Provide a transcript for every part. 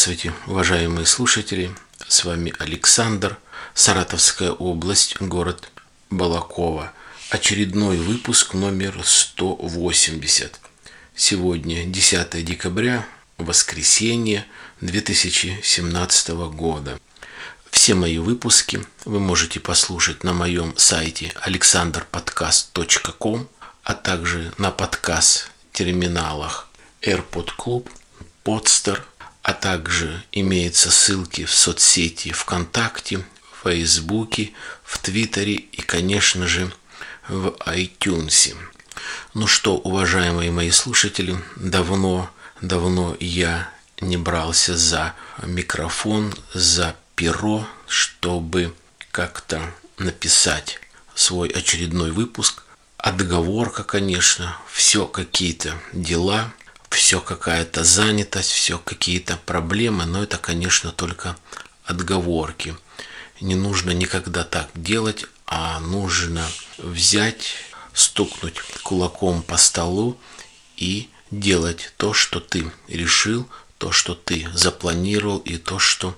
Здравствуйте, уважаемые слушатели. С вами Александр, Саратовская область, город Балакова. Очередной выпуск номер 180. Сегодня 10 декабря, воскресенье 2017 года. Все мои выпуски вы можете послушать на моем сайте alexanderpodcast.com, а также на подкаст-терминалах AirPod Club, Podster, а также имеются ссылки в соцсети ВКонтакте, в Фейсбуке, в Твиттере и, конечно же, в iTunes. Ну что, уважаемые мои слушатели, давно, давно я не брался за микрофон, за перо, чтобы как-то написать свой очередной выпуск. Отговорка, конечно, все какие-то дела, все какая-то занятость, все какие-то проблемы, но это, конечно, только отговорки. Не нужно никогда так делать, а нужно взять, стукнуть кулаком по столу и делать то, что ты решил, то, что ты запланировал и то, что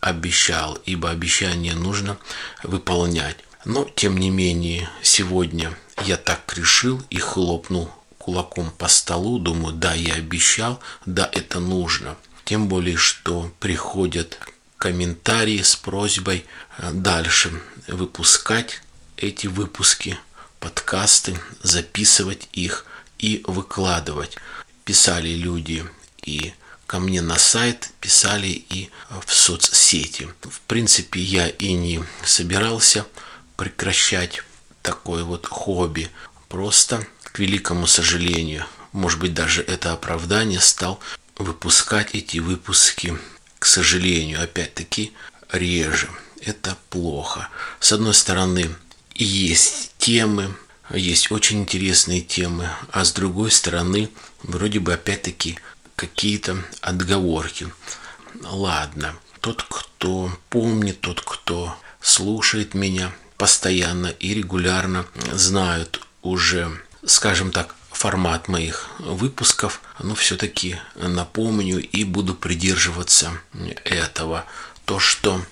обещал, ибо обещание нужно выполнять. Но, тем не менее, сегодня я так решил и хлопнул кулаком по столу, думаю, да, я обещал, да, это нужно. Тем более, что приходят комментарии с просьбой э, дальше выпускать эти выпуски, подкасты, записывать их и выкладывать. Писали люди и ко мне на сайт, писали и в соцсети. В принципе, я и не собирался прекращать такое вот хобби. Просто, к великому сожалению, может быть, даже это оправдание стал выпускать эти выпуски, к сожалению, опять-таки, реже. Это плохо. С одной стороны, есть темы, есть очень интересные темы, а с другой стороны, вроде бы опять-таки какие-то отговорки. Ладно, тот, кто помнит, тот, кто слушает меня постоянно и регулярно, знают уже, скажем так, формат моих выпусков, но все-таки напомню и буду придерживаться этого. То, что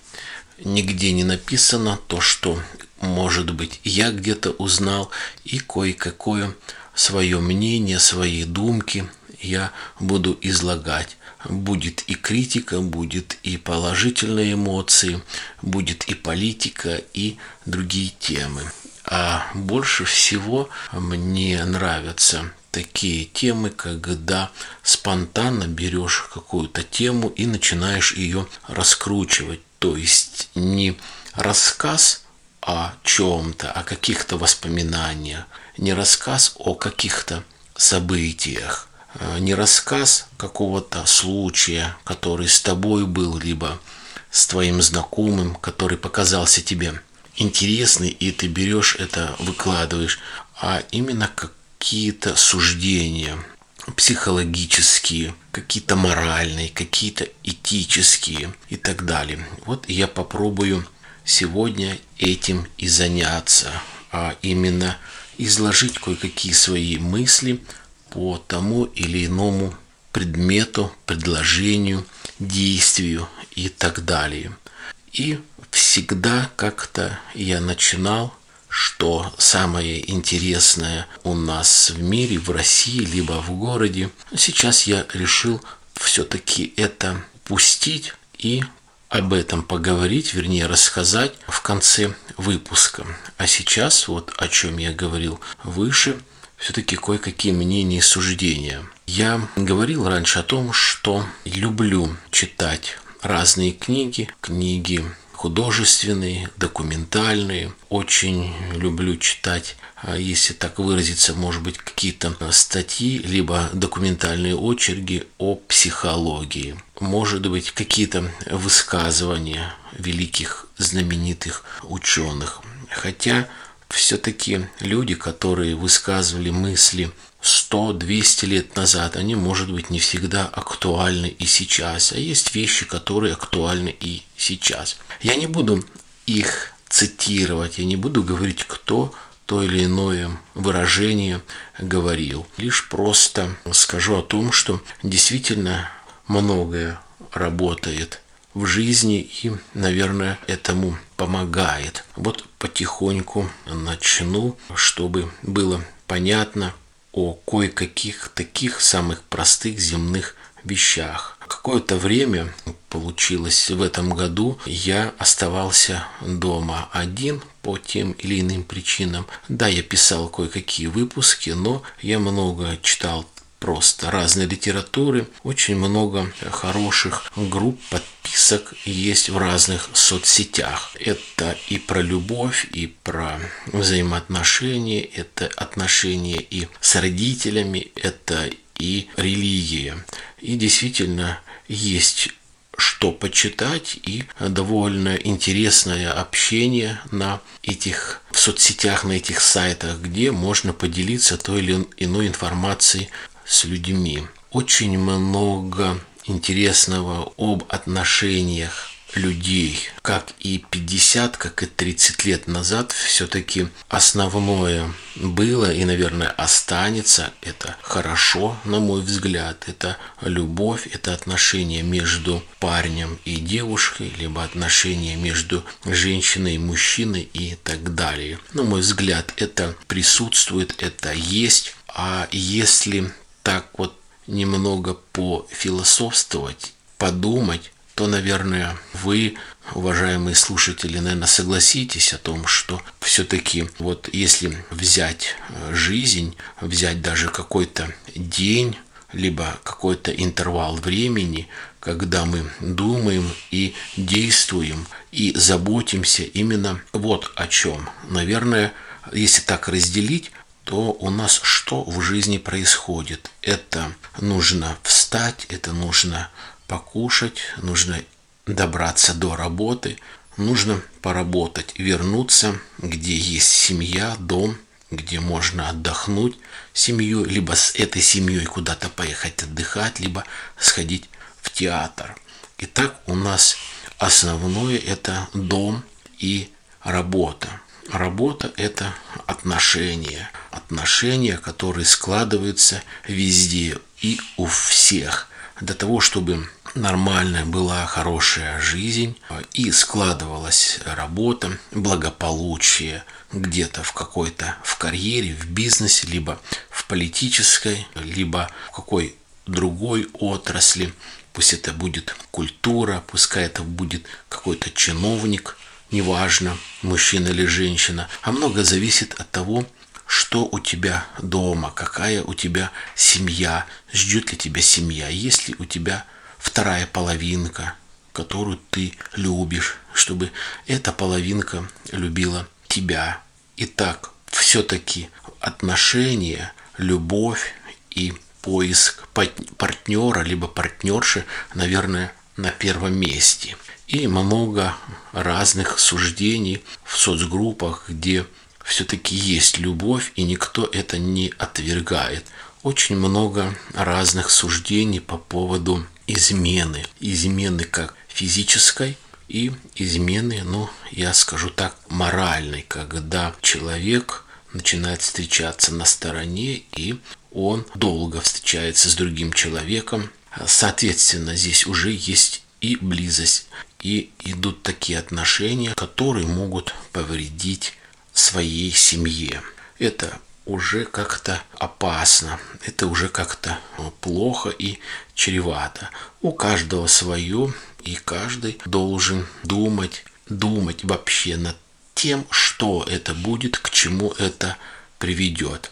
нигде не написано, то, что, может быть, я где-то узнал, и кое-какое свое мнение, свои думки – я буду излагать. Будет и критика, будет и положительные эмоции, будет и политика, и другие темы. А больше всего мне нравятся такие темы, когда спонтанно берешь какую-то тему и начинаешь ее раскручивать. То есть не рассказ о чем-то, о каких-то воспоминаниях, не рассказ о каких-то событиях, Э, не рассказ какого-то случая, который с тобой был, либо с твоим знакомым, который показался тебе интересный, и ты берешь это, выкладываешь, а именно какие-то суждения психологические, какие-то моральные, какие-то этические и так далее. Вот я попробую сегодня этим и заняться, а именно изложить кое-какие свои мысли – по тому или иному предмету, предложению, действию и так далее. И всегда как-то я начинал, что самое интересное у нас в мире, в России, либо в городе. Сейчас я решил все-таки это пустить и об этом поговорить, вернее рассказать в конце выпуска. А сейчас вот о чем я говорил выше – все-таки кое-какие мнения и суждения. Я говорил раньше о том, что люблю читать разные книги, книги художественные, документальные. Очень люблю читать, а если так выразиться, может быть, какие-то статьи, либо документальные очерки о психологии. Может быть, какие-то высказывания великих знаменитых ученых. Хотя все-таки люди, которые высказывали мысли 100-200 лет назад, они, может быть, не всегда актуальны и сейчас. А есть вещи, которые актуальны и сейчас. Я не буду их цитировать, я не буду говорить, кто то или иное выражение говорил. Лишь просто скажу о том, что действительно многое работает в жизни и, наверное, этому помогает. Вот потихоньку начну, чтобы было понятно о кое-каких таких самых простых земных вещах. Какое-то время получилось в этом году, я оставался дома один по тем или иным причинам. Да, я писал кое-какие выпуски, но я много читал просто разной литературы, очень много хороших групп, подписок есть в разных соцсетях. Это и про любовь, и про взаимоотношения, это отношения и с родителями, это и религия. И действительно есть что почитать и довольно интересное общение на этих в соцсетях, на этих сайтах, где можно поделиться той или иной информацией с людьми. Очень много интересного об отношениях людей, как и 50, как и 30 лет назад, все-таки основное было и, наверное, останется. Это хорошо, на мой взгляд. Это любовь, это отношения между парнем и девушкой, либо отношения между женщиной и мужчиной и так далее. На мой взгляд, это присутствует, это есть. А если так вот немного пофилософствовать, подумать, то, наверное, вы, уважаемые слушатели, наверное, согласитесь о том, что все-таки вот если взять э, жизнь, взять даже какой-то день, либо какой-то интервал времени, когда мы думаем и действуем и заботимся именно вот о чем. Наверное, если так разделить, то у нас что в жизни происходит? Это нужно встать, это нужно покушать, нужно добраться до работы, нужно поработать, вернуться, где есть семья, дом, где можно отдохнуть семью, либо с этой семьей куда-то поехать отдыхать, либо сходить в театр. Итак, у нас основное это дом и работа. Работа – это отношения. Отношения, которые складываются везде и у всех. Для того, чтобы нормальная была хорошая жизнь и складывалась работа, благополучие где-то в какой-то в карьере, в бизнесе, либо в политической, либо в какой другой отрасли. Пусть это будет культура, пускай это будет какой-то чиновник – неважно, мужчина или женщина, а много зависит от того, что у тебя дома, какая у тебя семья, ждет ли тебя семья, есть ли у тебя вторая половинка, которую ты любишь, чтобы эта половинка любила тебя. Итак, все-таки отношения, любовь и поиск партнера либо партнерши, наверное, на первом месте и много разных суждений в соцгруппах, где все-таки есть любовь, и никто это не отвергает. Очень много разных суждений по поводу измены. Измены как физической, и измены, ну, я скажу так, моральной, когда человек начинает встречаться на стороне, и он долго встречается с другим человеком. Соответственно, здесь уже есть и близость, и идут такие отношения, которые могут повредить своей семье. Это уже как-то опасно, это уже как-то плохо и чревато. У каждого свое, и каждый должен думать, думать вообще над тем, что это будет, к чему это приведет.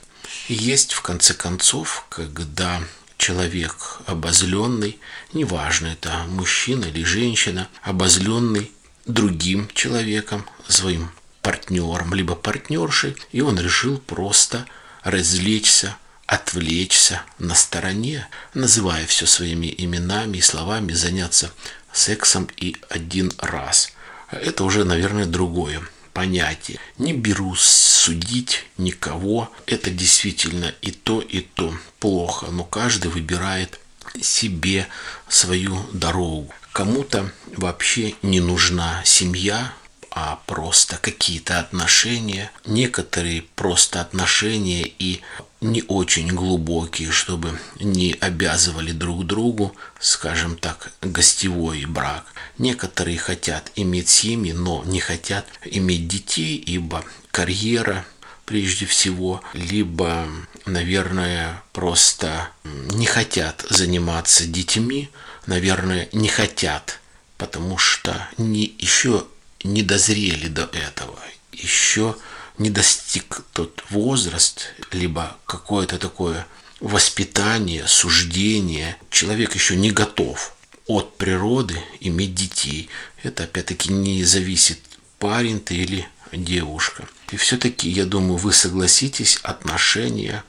Есть в конце концов, когда человек обозленный, неважно, это мужчина или женщина, обозленный другим человеком, своим партнером, либо партнершей, и он решил просто развлечься, отвлечься на стороне, называя все своими именами и словами, заняться сексом и один раз. Это уже, наверное, другое понятие. Не беру судить никого. Это действительно и то, и то плохо. Но каждый выбирает себе свою дорогу. Кому-то вообще не нужна семья, а просто какие-то отношения, некоторые просто отношения и не очень глубокие, чтобы не обязывали друг другу, скажем так, гостевой брак. Некоторые хотят иметь семьи, но не хотят иметь детей, ибо карьера прежде всего, либо, наверное, просто не хотят заниматься детьми, наверное, не хотят, потому что не, еще не дозрели до этого, еще не достиг тот возраст, либо какое-то такое воспитание, суждение. Человек еще не готов от природы иметь детей. Это опять-таки не зависит, парень ты или девушка. И все-таки, я думаю, вы согласитесь, отношения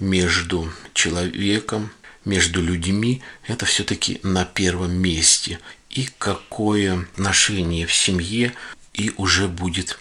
между человеком, между людьми, это все-таки на первом месте. И какое отношение в семье и уже будет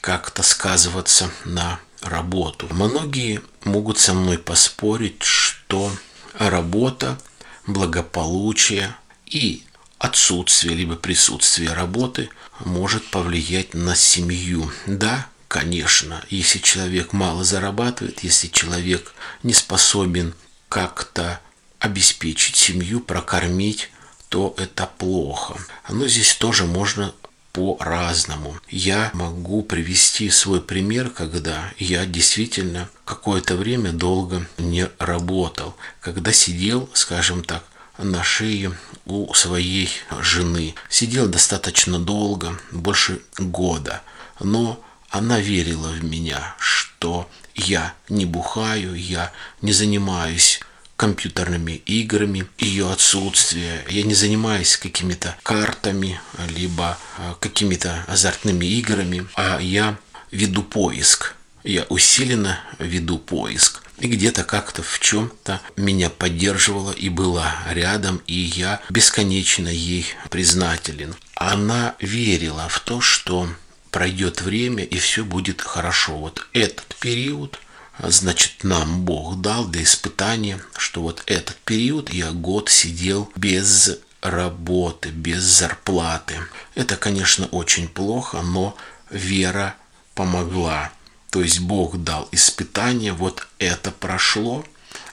как-то сказываться на работу. Многие могут со мной поспорить, что работа, благополучие и отсутствие либо присутствие работы может повлиять на семью. Да, конечно, если человек мало зарабатывает, если человек не способен как-то обеспечить семью, прокормить, то это плохо. Но здесь тоже можно по-разному. Я могу привести свой пример, когда я действительно какое-то время долго не работал, когда сидел, скажем так, на шее у своей жены. Сидел достаточно долго, больше года, но она верила в меня, что я не бухаю, я не занимаюсь компьютерными играми, ее отсутствие. Я не занимаюсь какими-то картами, либо а, какими-то азартными играми, а я веду поиск. Я усиленно веду поиск. И где-то как-то в чем-то меня поддерживала и была рядом, и я бесконечно ей признателен. Она верила в то, что пройдет время и все будет хорошо. Вот этот период – значит, нам Бог дал для испытания, что вот этот период я год сидел без работы, без зарплаты. Это, конечно, очень плохо, но вера помогла. То есть Бог дал испытание, вот это прошло,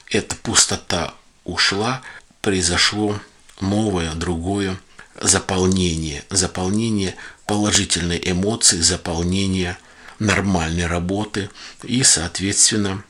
эта пустота ушла, произошло новое, другое заполнение, заполнение положительной эмоции, заполнение – нормальной работы, и, соответственно,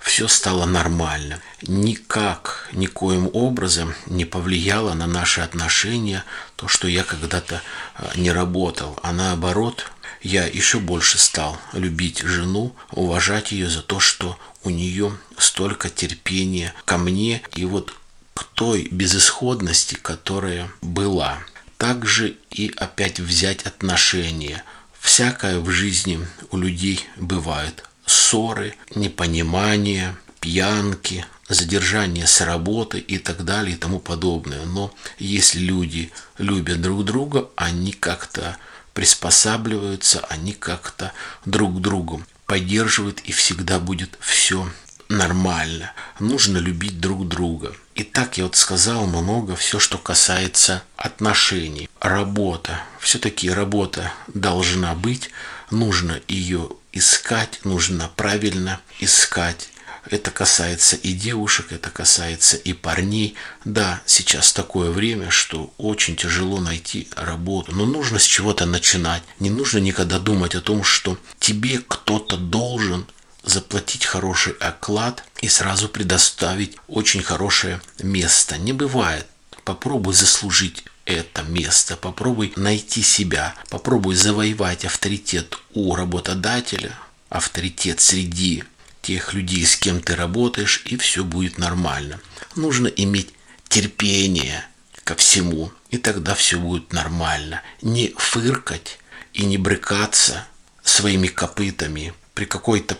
все стало нормально. Никак, никоим образом не повлияло на наши отношения то, что я когда-то а, не работал, а наоборот, я еще больше стал любить жену, уважать ее за то, что у нее столько терпения ко мне и вот к той безысходности, которая была. Также и опять взять отношения – Всякое в жизни у людей бывает. Ссоры, непонимание, пьянки, задержание с работы и так далее и тому подобное. Но если люди любят друг друга, они как-то приспосабливаются, они как-то друг другу поддерживают и всегда будет все нормально. Нужно любить друг друга. И так я вот сказал много, все, что касается отношений. Работа. Все-таки работа должна быть. Нужно ее искать, нужно правильно искать. Это касается и девушек, это касается и парней. Да, сейчас такое время, что очень тяжело найти работу, но нужно с чего-то начинать. Не нужно никогда думать о том, что тебе кто-то должен заплатить хороший оклад и сразу предоставить очень хорошее место. Не бывает. Попробуй заслужить это место, попробуй найти себя, попробуй завоевать авторитет у работодателя, авторитет среди тех людей, с кем ты работаешь, и все будет нормально. Нужно иметь терпение ко всему, и тогда все будет нормально. Не фыркать и не брыкаться своими копытами при какой-то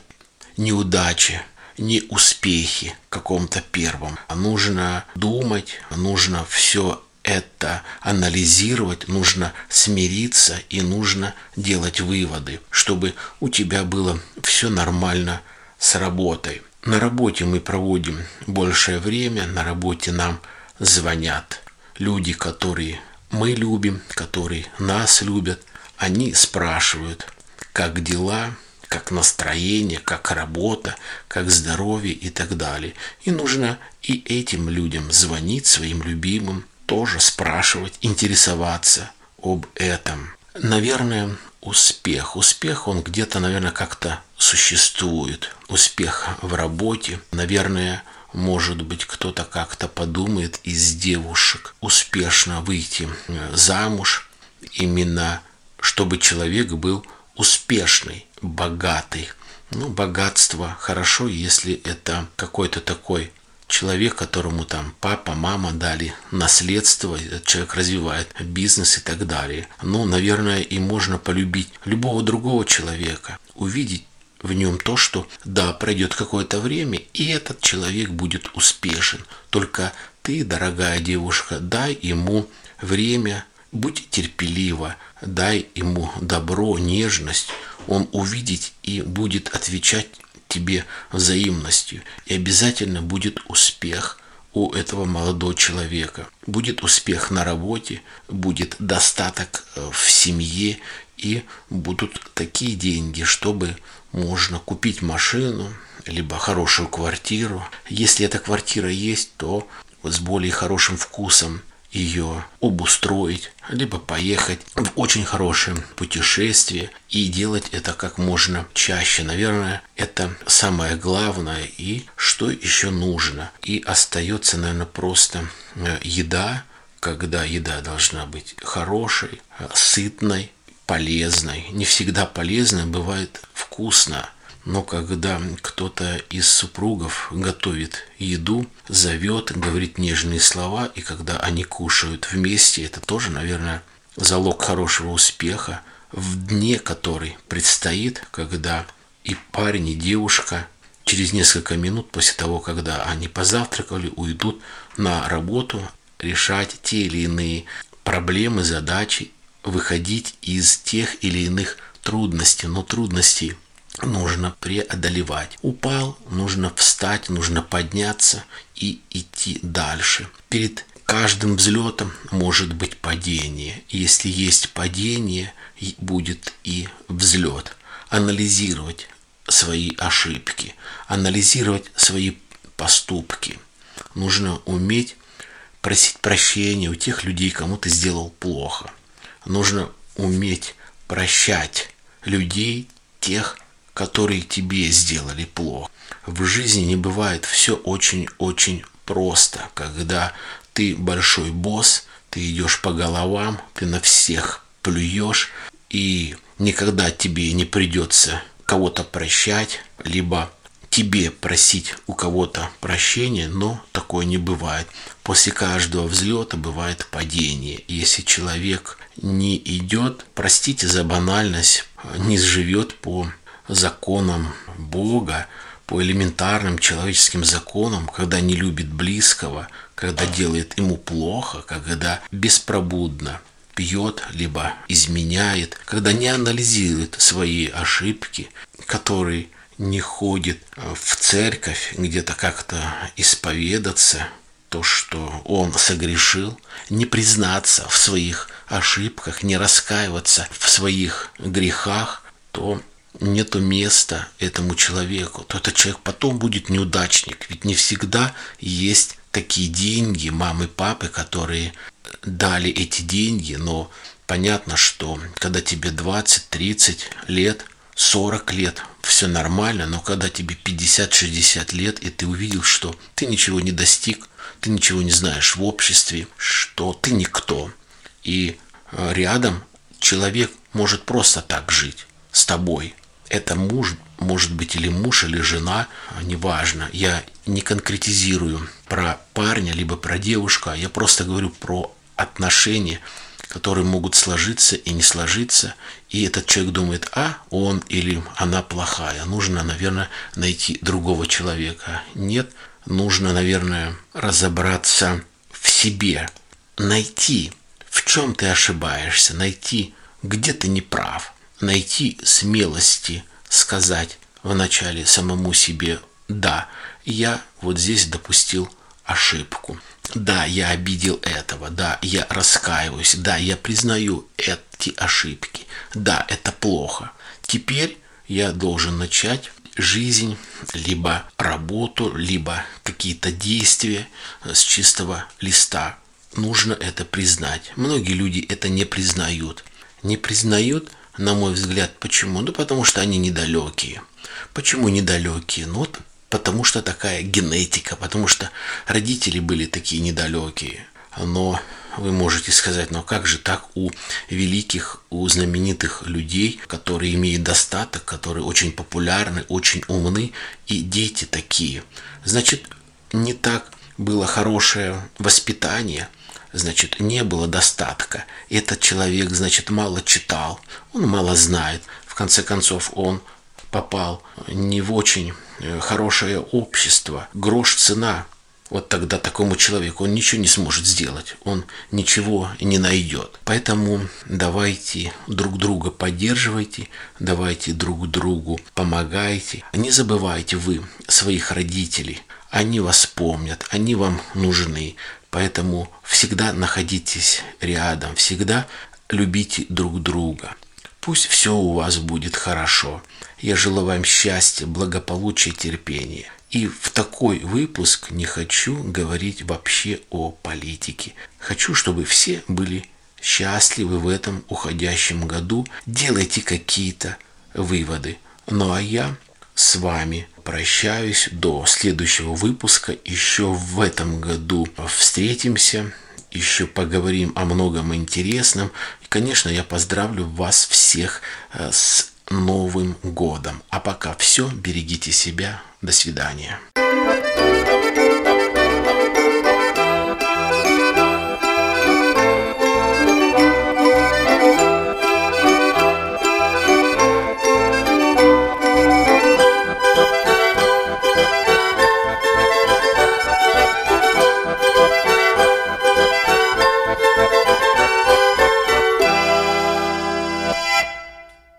неудачи, не успехи каком-то первом. Нужно думать, нужно все это анализировать, нужно смириться и нужно делать выводы, чтобы у тебя было все нормально с работой. На работе мы проводим большее время, на работе нам звонят люди, которые мы любим, которые нас любят, они спрашивают, как дела, как настроение, как работа, как здоровье и так далее. И нужно и этим людям звонить своим любимым, тоже спрашивать, интересоваться об этом. Наверное, успех. Успех, он где-то, наверное, как-то существует. Успех в работе, наверное, может быть, кто-то как-то подумает из девушек успешно выйти э, замуж, именно чтобы человек был успешный, богатый. Ну, богатство хорошо, если это какой-то такой человек, которому там папа, мама дали наследство, этот человек развивает бизнес и так далее. Ну, наверное, и можно полюбить любого другого человека, увидеть в нем то, что да, пройдет какое-то время, и этот человек будет успешен. Только ты, дорогая девушка, дай ему время, будь терпелива, дай ему добро, нежность, он увидит и будет отвечать тебе взаимностью. И обязательно будет успех у этого молодого человека. Будет успех на работе, будет достаток э, в семье и будут такие деньги, чтобы можно купить машину, либо хорошую квартиру. Если эта квартира есть, то с более хорошим вкусом ее обустроить, либо поехать в очень хорошее путешествие и делать это как можно чаще. Наверное, это самое главное и что еще нужно. И остается, наверное, просто э, еда, когда еда должна быть хорошей, э, сытной, полезной. Не всегда полезной, бывает вкусно но когда кто-то из супругов готовит еду, зовет, говорит нежные слова, и когда они кушают вместе, это тоже, наверное, залог хорошего успеха в дне, который предстоит, когда и парень, и девушка через несколько минут после того, когда они позавтракали, уйдут на работу решать те или иные проблемы, задачи, выходить из тех или иных трудностей. Но трудностей нужно преодолевать. Упал, нужно встать, нужно подняться и идти дальше. Перед каждым взлетом может быть падение. Если есть падение, будет и взлет. Анализировать свои ошибки, анализировать свои поступки. Нужно уметь просить прощения у тех людей, кому ты сделал плохо. Нужно уметь прощать людей, тех, которые тебе сделали плохо. В жизни не бывает все очень-очень просто, когда ты большой босс, ты идешь по головам, ты на всех плюешь, и никогда тебе не придется кого-то прощать, либо тебе просить у кого-то прощения, но такое не бывает. После каждого взлета бывает падение. Если человек не идет, простите за банальность, не живет по законам Бога, по элементарным человеческим законам, когда не любит близкого, когда делает ему плохо, когда беспробудно пьет, либо изменяет, когда не анализирует свои ошибки, который не ходит в церковь где-то как-то исповедаться, то, что он согрешил, не признаться в своих ошибках, не раскаиваться в своих грехах, то нету места этому человеку, то этот человек потом будет неудачник. Ведь не всегда есть такие деньги мамы, папы, которые дали эти деньги, но понятно, что когда тебе 20, 30 лет, 40 лет, все нормально, но когда тебе 50-60 лет, и ты увидел, что ты ничего не достиг, ты ничего не знаешь в обществе, что ты никто, и э, рядом человек может просто так жить с тобой, это муж, может быть, или муж, или жена, неважно. Я не конкретизирую про парня, либо про девушку, а я просто говорю про отношения, которые могут сложиться и не сложиться. И этот человек думает, а он или она плохая. Нужно, наверное, найти другого человека. Нет, нужно, наверное, разобраться в себе, найти, в чем ты ошибаешься, найти, где ты не прав найти смелости сказать вначале самому себе «да, я вот здесь допустил ошибку». Да, я обидел этого, да, я раскаиваюсь, да, я признаю эти ошибки. Да, это плохо. Теперь я должен начать жизнь, либо работу, либо какие-то действия с чистого листа. Нужно это признать. Многие люди это не признают. Не признают, на мой взгляд, почему? Ну, потому что они недалекие. Почему недалекие? Ну, вот потому что такая генетика, потому что родители были такие недалекие. Но вы можете сказать, но как же так у великих, у знаменитых людей, которые имеют достаток, которые очень популярны, очень умны, и дети такие. Значит, не так было хорошее воспитание, значит, не было достатка. Этот человек, значит, мало читал, он мало знает. В конце концов, он попал не в очень э, хорошее общество. Грош цена вот тогда такому человеку он ничего не сможет сделать, он ничего не найдет. Поэтому давайте друг друга поддерживайте, давайте друг другу помогайте. Не забывайте вы своих родителей, они вас помнят, они вам нужны. Поэтому всегда находитесь рядом, всегда любите друг друга. Пусть все у вас будет хорошо. Я желаю вам счастья, благополучия, терпения. И в такой выпуск не хочу говорить вообще о политике. Хочу, чтобы все были счастливы в этом уходящем году. Делайте какие-то выводы. Ну а я с вами прощаюсь до следующего выпуска. Еще в этом году встретимся, еще поговорим о многом интересном. И, конечно, я поздравлю вас всех э, с Новым годом. А пока все, берегите себя. До свидания.